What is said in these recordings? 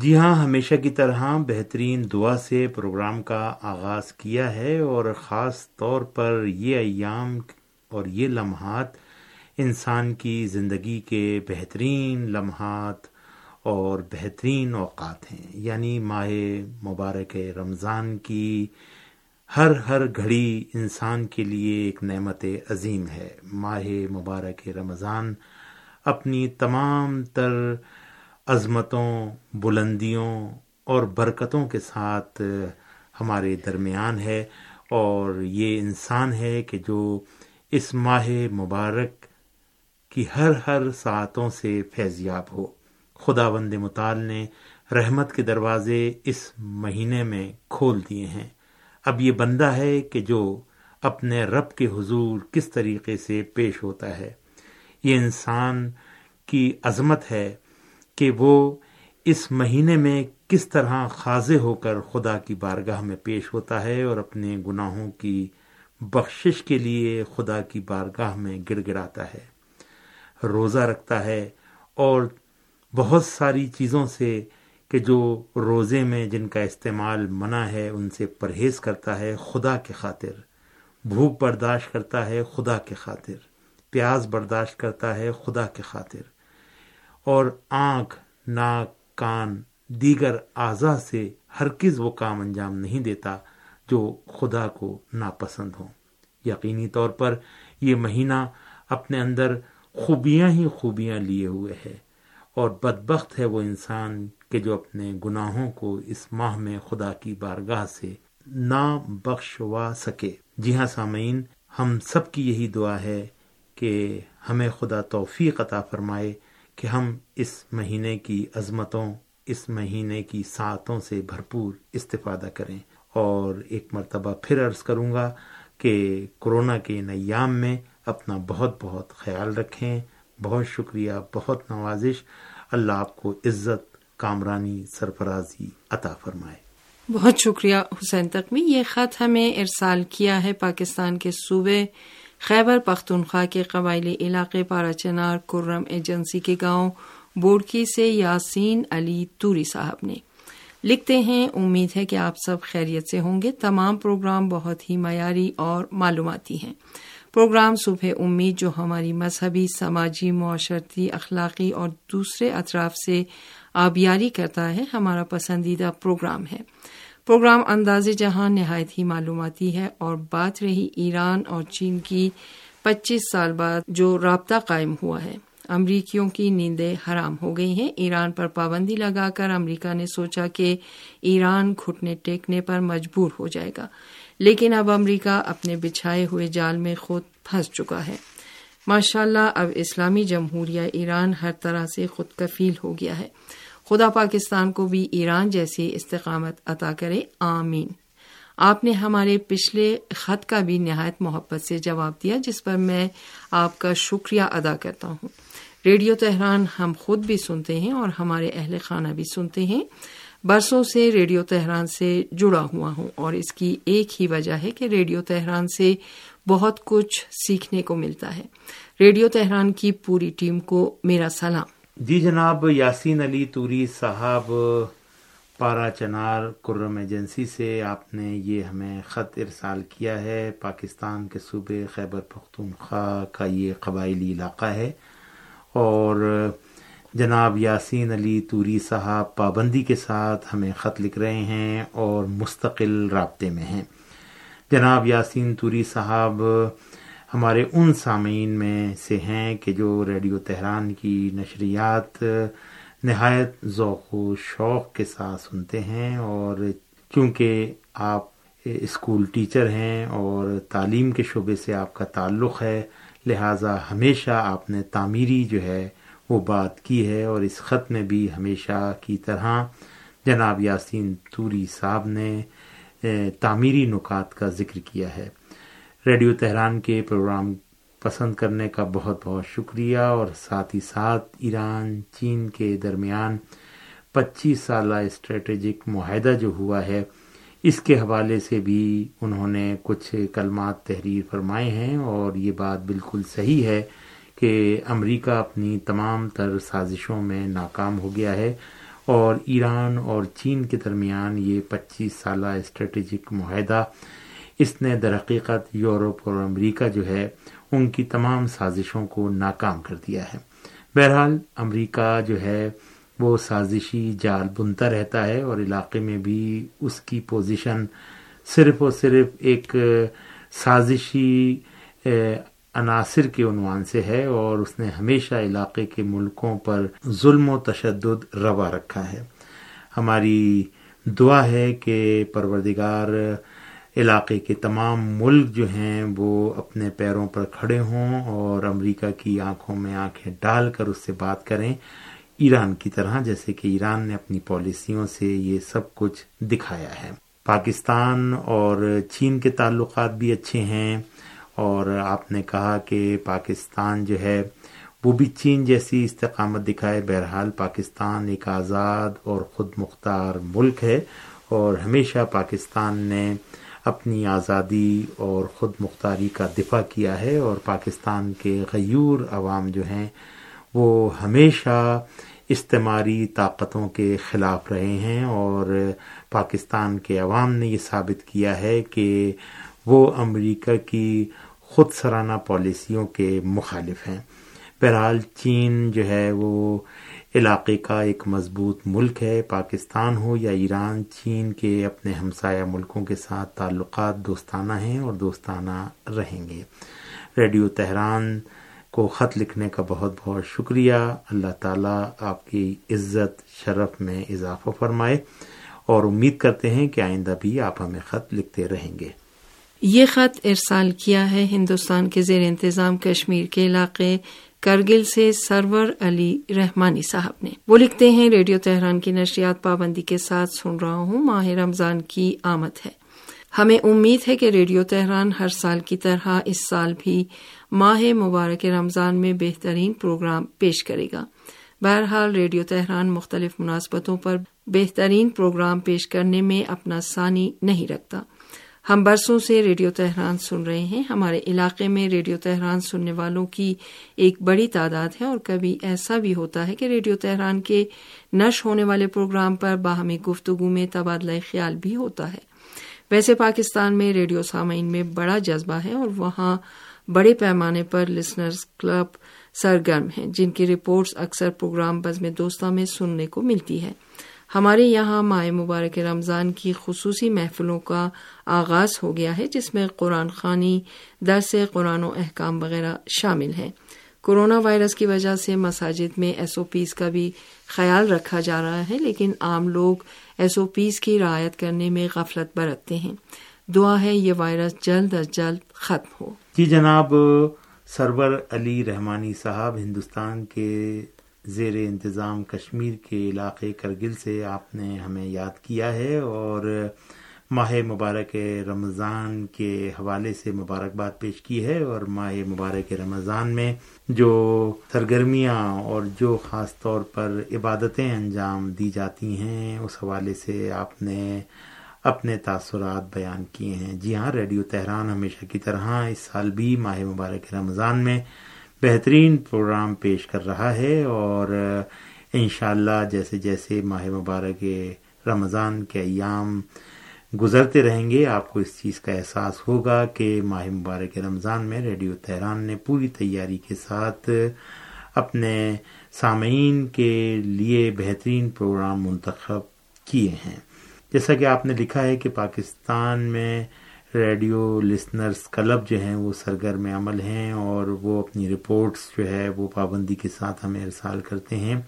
جی ہاں ہمیشہ کی طرح بہترین دعا سے پروگرام کا آغاز کیا ہے اور خاص طور پر یہ ایام اور یہ لمحات انسان کی زندگی کے بہترین لمحات اور بہترین اوقات ہیں۔ یعنی ماہ مبارک رمضان کی ہر ہر گھڑی انسان کے لیے ایک نعمت عظیم ہے۔ ماہ مبارک رمضان اپنی تمام تر عظمتوں، بلندیوں اور برکتوں کے ساتھ ہمارے درمیان ہے اور یہ انسان ہے کہ جو اس ماہ مبارک کی ہر ہر ساعتوں سے فیضیاب ہو۔ خدا بند مطال نے رحمت کے دروازے اس مہینے میں کھول دیے ہیں۔ اب یہ بندہ ہے کہ جو اپنے رب کے حضور کس طریقے سے پیش ہوتا ہے۔ یہ انسان کی عظمت ہے کہ وہ اس مہینے میں کس طرح خاضے ہو کر خدا کی بارگاہ میں پیش ہوتا ہے اور اپنے گناہوں کی بخشش کے لیے خدا کی بارگاہ میں گڑ گڑاتا ہے، روزہ رکھتا ہے اور بہت ساری چیزوں سے کہ جو روزے میں جن کا استعمال منع ہے ان سے پرہیز کرتا ہے خدا کے خاطر، بھوک برداشت کرتا ہے خدا کے خاطر پیاز برداشت کرتا ہے خدا کے خاطر۔ اور آنکھ، ناک، کان دیگر اعضا سے ہر کس وہ کام انجام نہیں دیتا جو خدا کو ناپسند ہو یقینی طور پر یہ مہینہ اپنے اندر خوبیاں ہی خوبیاں لیے ہوئے ہے اور بدبخت ہے وہ انسان کہ جو اپنے گناہوں کو اس ماہ میں خدا کی بارگاہ سے نہ بخشوا سکے۔ جی ہاں سامعین، ہم سب کی یہی دعا ہے کہ ہمیں خدا توفیق عطا فرمائے کہ ہم اس مہینے کی عظمتوں، اس مہینے کی ساتوں سے بھرپور استفادہ کریں۔ اور ایک مرتبہ پھر عرض کروں گا کہ کورونا کے نیام میں اپنا بہت بہت خیال رکھیں۔ بہت شکریہ، بہت نوازش۔ اللہ آپ کو عزت، کامرانی، سرفرازی عطا فرمائے۔ بہت شکریہ حسین تقمی یہ خط ہمیں ارسال کیا ہے پاکستان کے صوبے خیبر، پختونخوا کے قبائلی علاقے پارا چنار کرم ایجنسی کے گاؤں بوڑکی سے یاسین علی توری صاحب نے۔ لکھتے ہیں، امید ہے کہ آپ سب خیریت سے ہوں گے۔ تمام پروگرام بہت ہی معیاری اور معلوماتی ہیں۔ پروگرام صبح امید جو ہماری مذہبی، سماجی، معاشرتی، اخلاقی اور دوسرے اطراف سے آبیاری کرتا ہے، ہمارا پسندیدہ پروگرام ہے۔ پروگرام انداز جہاں نہایت ہی معلوماتی ہے اور بات رہی ایران اور چین کی پچیس سال بعد جو رابطہ قائم ہوا ہے۔ امریکیوں کی نیندیں حرام ہو گئی ہیں۔ ایران پر پابندی لگا کر امریکہ نے سوچا کہ ایران گھٹنے ٹیکنے پر مجبور ہو جائے گا۔ لیکن اب امریکہ اپنے بچھائے ہوئے جال میں خود پھنس چکا ہے۔ ماشاء اللہ اب اسلامی جمہوریہ ایران ہر طرح سے خود کفیل ہو گیا ہے۔ خدا پاکستان کو بھی ایران جیسی استقامت عطا کرے۔ آمین۔ آپ نے ہمارے پچھلے خط کا بھی نہایت محبت سے جواب دیا، جس پر میں آپ کا شکریہ ادا کرتا ہوں۔ ریڈیو تہران ہم خود بھی سنتے ہیں اور ہمارے اہل خانہ بھی سنتے ہیں۔ برسوں سے ریڈیو تہران سے جڑا ہوا ہوں اور اس کی ایک ہی وجہ ہے کہ ریڈیو تہران سے بہت کچھ سیکھنے کو ملتا ہے۔ ریڈیو تہران کی پوری ٹیم کو میرا سلام۔ جی جناب، یاسین علی توری صاحب، پارا چنار کرم ایجنسی سے آپ نے یہ ہمیں خط ارسال کیا ہے۔ پاکستان کے صوبے خیبر پختونخوا کا یہ قبائلی علاقہ ہے۔ اور جناب یاسین علی توری صاحب پابندی کے ساتھ ہمیں خط لکھ رہے ہیں اور مستقل رابطے میں ہیں۔ جناب یاسین توری صاحب ہمارے ان سامعین میں سے ہیں کہ جو ریڈیو تہران کی نشریات نہایت ذوق و شوق کے ساتھ سنتے ہیں اور چونکہ آپ اسکول ٹیچر ہیں اور تعلیم کے شعبے سے آپ کا تعلق ہے، لہٰذا ہمیشہ آپ نے تعمیری جو ہے وہ بات کی ہے اور اس خط میں بھی ہمیشہ کی طرح جناب یاسین توری صاحب نے تعمیری نکات کا ذکر کیا ہے۔ ریڈیو تہران کے پروگرام پسند کرنے کا بہت بہت شکریہ اور ساتھ ہی ساتھ ایران، چین کے درمیان پچیس سالہ اسٹریٹجک معاہدہ جو ہوا ہے، اس کے حوالے سے بھی انہوں نے کچھ کلمات تحریر فرمائے ہیں اور یہ بات بالکل صحیح ہے کہ امریکہ اپنی تمام تر سازشوں میں ناکام ہو گیا ہے اور ایران اور چین کے درمیان یہ پچیس سالہ اسٹریٹجک معاہدہ اس نے درحقیقت یورپ اور امریکہ جو ہے، ان کی تمام سازشوں کو ناکام کر دیا ہے۔ بہرحال، امریکہ جو ہے، وہ سازشی جال بنتا رہتا ہے اور علاقے میں بھی اس کی پوزیشن صرف اور صرف ایک سازشی عناصر کے عنوان سے ہے اور اس نے ہمیشہ علاقے کے ملکوں پر ظلم و تشدد روا رکھا ہے۔ ہماری دعا ہے کہ پروردگار علاقے کے تمام ملک جو ہیں وہ اپنے پیروں پر کھڑے ہوں اور امریکہ کی آنکھوں میں آنکھیں ڈال کر اس سے بات کریں۔ ایران کی طرح، جیسے کہ ایران نے اپنی پالیسیوں سے یہ سب کچھ دکھایا ہے۔ پاکستان اور چین کے تعلقات بھی اچھے ہیں اور آپ نے کہا کہ پاکستان جو ہے، وہ بھی چین جیسی استقامت دکھائے۔ بہرحال، پاکستان ایک آزاد اور خود مختار ملک ہے اور ہمیشہ پاکستان نے اپنی آزادی اور خود مختاری کا دفاع کیا ہے اور پاکستان کے غیور عوام جو ہیں وہ ہمیشہ استعماری طاقتوں کے خلاف رہے ہیں اور پاکستان کے عوام نے یہ ثابت کیا ہے کہ وہ امریکہ کی خود سرانہ پالیسیوں کے مخالف ہیں۔ بہرحال چین جو ہے وہ علاقے کا ایک مضبوط ملک ہے، پاکستان ہو یا ایران، چین کے اپنے ہمسایہ ملکوں کے ساتھ تعلقات دوستانہ ہیں اور دوستانہ رہیں گے۔ ریڈیو تہران کو خط لکھنے کا بہت بہت شکریہ۔ اللہ تعالیٰ آپ کی عزت، شرف میں اضافہ فرمائے اور امید کرتے ہیں کہ آئندہ بھی آپ ہمیں خط لکھتے رہیں گے۔ یہ خط ارسال کیا ہے ہندوستان کے زیر انتظام کشمیر کے علاقے کرگل سے سرور علی رحمانی صاحب نے۔ وہ لکھتے ہیں، ریڈیو تہران کی نشریات پابندی کے ساتھ سن رہا ہوں۔ ماہ رمضان کی آمد ہے۔ ہمیں امید ہے کہ ریڈیو تہران ہر سال کی طرح اس سال بھی ماہ مبارک رمضان میں بہترین پروگرام پیش کرے گا۔ بہرحال، ریڈیو تہران مختلف مناسبتوں پر بہترین پروگرام پیش کرنے میں اپنا ثانی نہیں رکھتا۔ ہم برسوں سے ریڈیو تہران سن رہے ہیں۔ ہمارے علاقے میں ریڈیو تہران سننے والوں کی ایک بڑی تعداد ہے اور کبھی ایسا بھی ہوتا ہے کہ ریڈیو تہران کے نش ہونے والے پروگرام پر باہمی گفتگو میں تبادلہ خیال بھی ہوتا ہے۔ ویسے پاکستان میں ریڈیو سامعین میں بڑا جذبہ ہے اور وہاں بڑے پیمانے پر لسنرز کلب سرگرم ہیں، جن کی رپورٹس اکثر پروگرام بزم دوستہ میں سننے کو ملتی ہے۔ ہمارے یہاں ماہ مبارک رمضان کی خصوصی محفلوں کا آغاز ہو گیا ہے، جس میں قرآن خانی درس قرآن و احکام وغیرہ شامل ہیں۔ کورونا وائرس کی وجہ سے مساجد میں ایس او پیز کا بھی خیال رکھا جا رہا ہے، لیکن عام لوگ ایس او پیز کی رعایت کرنے میں غفلت برتتے ہیں۔ دعا ہے یہ وائرس جلد از جلد ختم ہو۔ جی جناب، سرور علی رحمانی صاحب ہندوستان کے زیر انتظام کشمیر کے علاقے کرگل سے آپ نے ہمیں یاد کیا ہے اور ماہ مبارک رمضان کے حوالے سے مبارکباد پیش کی ہے اور ماہ مبارک رمضان میں جو سرگرمیاں اور جو خاص طور پر عبادتیں انجام دی جاتی ہیں، اس حوالے سے آپ نے اپنے تاثرات بیان کیے ہیں۔ جی ہاں ریڈیو تہران ہمیشہ کی طرح اس سال بھی ماہ مبارک رمضان میں بہترین پروگرام پیش کر رہا ہے اور انشاءاللہ اللہ جیسے جیسے ماہ مبارک رمضان کے ایام گزرتے رہیں گے، آپ کو اس چیز کا احساس ہوگا کہ ماہ مبارک رمضان میں ریڈیو تہران نے پوری تیاری کے ساتھ اپنے سامعین کے لیے بہترین پروگرام منتخب کیے ہیں۔ جیسا کہ آپ نے لکھا ہے کہ پاکستان میں ریڈیو لسنرز کلب جو ہیں وہ سرگرم عمل ہیں اور وہ اپنی رپورٹس جو ہے وہ پابندی کے ساتھ ہمیں ارسال کرتے ہیں۔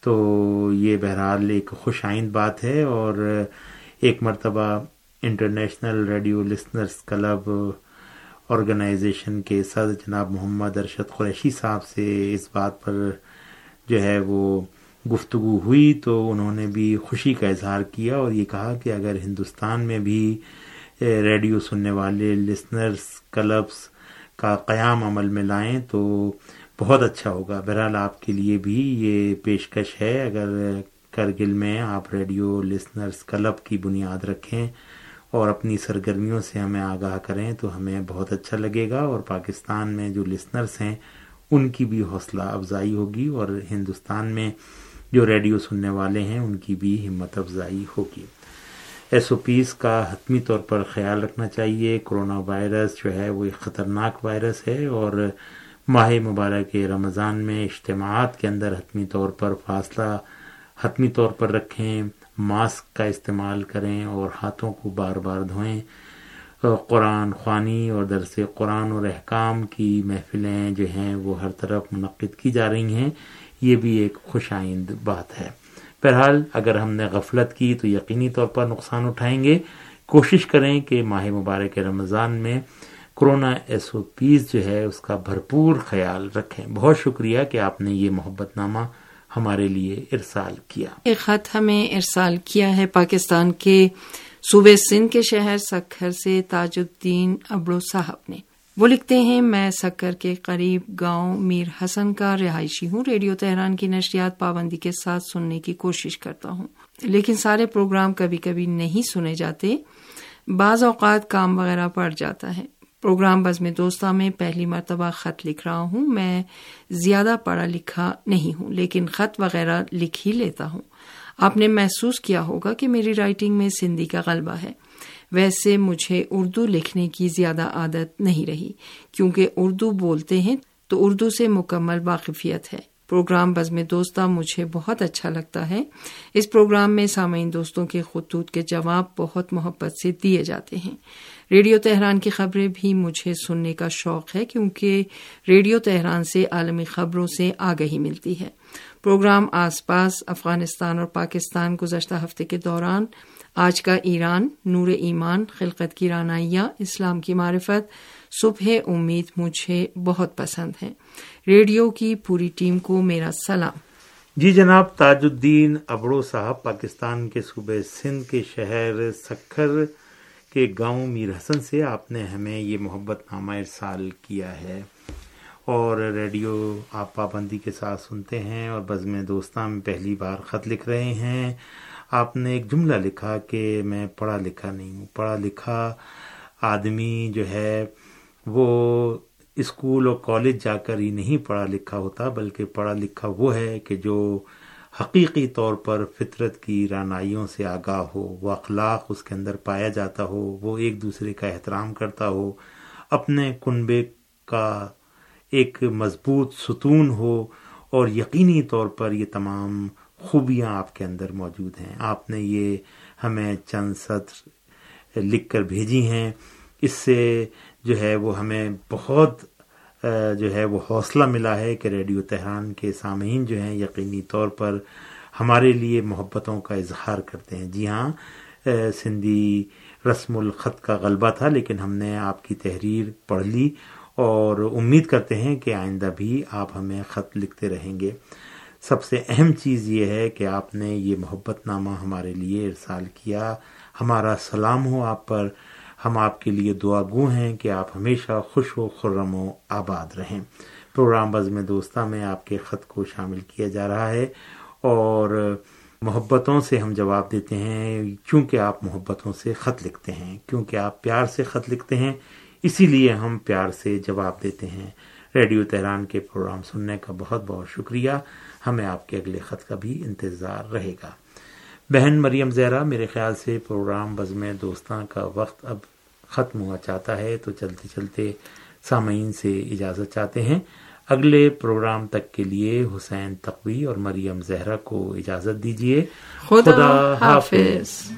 تو یہ بہرحال ایک خوش آئند بات ہے اور ایک مرتبہ international radio listeners club organization کے صدر جناب محمد ارشد قریشی صاحب سے اس بات پر جو ہے وہ گفتگو ہوئی تو انہوں نے بھی خوشی کا اظہار کیا اور یہ کہا کہ اگر ہندوستان میں بھی ریڈیو سننے والے، لسنرز کلبس کا قیام عمل میں لائیں تو بہت اچھا ہوگا۔ بہرحال آپ کے لیے بھی یہ پیشکش ہے۔ اگر کرگل میں آپ ریڈیو، لسنرز، کلب کی بنیاد رکھیں اور اپنی سرگرمیوں سے ہمیں آگاہ کریں تو ہمیں بہت اچھا لگے گا اور پاکستان میں جو لسنرز ہیں، ان کی بھی حوصلہ افزائی ہوگی اور ہندوستان میں جو ریڈیو سننے والے ہیں، ان کی بھی ہمت افزائی ہوگی۔ ایس او پیز کا حتمی طور پر خیال رکھنا چاہیے۔ کرونا وائرس جو ہے وہ ایک خطرناک وائرس ہے اور ماہ مبارک رمضان میں اجتماعات کے اندر حتمی طور پر فاصلہ حتمی طور پر رکھیں، ماسک کا استعمال کریں اور ہاتھوں کو بار بار دھوئیں۔ قرآن خوانی اور درس قرآن اور احکام کی محفلیں جو ہیں وہ ہر طرف منعقد کی جا رہی ہیں۔ یہ بھی ایک خوش آئند بات ہے۔ بہرحال اگر ہم نے غفلت کی تو یقینی طور پر نقصان اٹھائیں گے۔ کوشش کریں کہ ماہ مبارک رمضان میں کرونا ایس او پیز جو ہے اس کا بھرپور خیال رکھیں۔ بہت شکریہ کہ آپ نے یہ محبت نامہ ہمارے لیے ارسال کیا۔ ایک خط ہمیں ارسال کیا ہے پاکستان کے صوبے سندھ کے شہر سکھر سے تاج الدین ابرو صاحب نے۔ وہ لکھتے ہیں، میں سکر کے قریب گاؤں میر حسن کا رہائشی ہوں۔ ریڈیو تہران کی نشریات پابندی کے ساتھ سننے کی کوشش کرتا ہوں۔ لیکن سارے پروگرام کبھی کبھی نہیں سنے جاتے۔ بعض اوقات کام وغیرہ پڑ جاتا ہے۔ پروگرام بزم دوستہ میں پہلی مرتبہ خط لکھ رہا ہوں۔ میں زیادہ پڑھا لکھا نہیں ہوں، لیکن خط وغیرہ لکھ ہی لیتا ہوں۔ آپ نے محسوس کیا ہوگا کہ میری رائٹنگ میں سندھی کا غلبہ ہے۔ ویسے مجھے اردو لکھنے کی زیادہ عادت نہیں رہی۔ کیونکہ اردو بولتے ہیں تو اردو سے مکمل واقفیت ہے۔ پروگرام بزم دوستہ مجھے بہت اچھا لگتا ہے۔ اس پروگرام میں سامعین دوستوں کے خطوط کے جواب بہت محبت سے دیے جاتے ہیں۔ ریڈیو تہران کی خبریں بھی مجھے سننے کا شوق ہے کیونکہ ریڈیو تہران سے عالمی خبروں سے آگہی ملتی ہے۔ پروگرام آس پاس افغانستان اور پاکستان گزشتہ ہفتے کے دوران آج کا ایران، نور ایمان، خلقت کی رانائیاں، اسلام کی معرفت، صبح امید مجھے بہت پسند ہے ریڈیو کی پوری ٹیم کو میرا سلام۔ جی جناب، تاج الدین ابڑو صاحب پاکستان کے صوبے سندھ کے شہر سکھر کے گاؤں میر حسن سے آپ نے ہمیں یہ محبت نامہ ارسال کیا ہے۔ اور ریڈیو آپ پابندی کے ساتھ سنتے ہیں اور بزم دوستہ میں پہلی بار خط لکھ رہے ہیں۔ آپ نے ایک جملہ لکھا کہ میں پڑھا لکھا نہیں ہوں۔ پڑھا لکھا آدمی جو ہے وہ اسکول اور کالج جا کر ہی نہیں پڑھا لکھا ہوتا، بلکہ پڑھا لکھا وہ ہے کہ جو حقیقی طور پر فطرت کی رانائیوں سے آگاہ ہو، وہ اخلاق اس کے اندر پایا جاتا ہو، وہ ایک دوسرے کا احترام کرتا ہو، اپنے کنبے کا ایک مضبوط ستون ہو، اور یقینی طور پر یہ تمام خوبیاں آپ کے اندر موجود ہیں۔ آپ نے یہ ہمیں چند سطر لکھ کر بھیجی ہیں۔ اس سے جو ہے وہ ہمیں بہت جو ہے وہ حوصلہ ملا ہے کہ ریڈیو تہران کے سامعین جو ہیں یقینی طور پر ہمارے لیے محبتوں کا اظہار کرتے ہیں۔ جی ہاں سندھی رسم الخط کا غلبہ تھا، لیکن ہم نے آپ کی تحریر پڑھ لی اور امید کرتے ہیں کہ آئندہ بھی آپ ہمیں خط لکھتے رہیں گے۔ سب سے اہم چیز یہ ہے کہ آپ نے یہ محبت نامہ ہمارے لیے ارسال کیا۔ ہمارا سلام ہو آپ پر۔ ہم آپ کے لیے دعا گو ہیں کہ آپ ہمیشہ خوش و خرم و آباد رہیں۔ پروگرام بزم دوستہ میں آپ کے خط کو شامل کیا جا رہا ہے اور محبتوں سے ہم جواب دیتے ہیں۔ کیونکہ آپ محبتوں سے خط لکھتے ہیں، کیونکہ آپ پیار سے خط لکھتے ہیں، اسی لیے ہم پیار سے جواب دیتے ہیں۔ ریڈیو تہران کے پروگرام سننے کا بہت بہت شکریہ۔ ہمیں آپ کے اگلے خط کا بھی انتظار رہے گا۔ بہن مریم زہرا میرے خیال سے پروگرام بزم دوستاں کا وقت اب ختم ہوا چاہتا ہے تو چلتے چلتے سامعین سے اجازت چاہتے ہیں۔ اگلے پروگرام تک کے لیے حسین تقوی اور مریم زہرا کو اجازت دیجیے خدا حافظ۔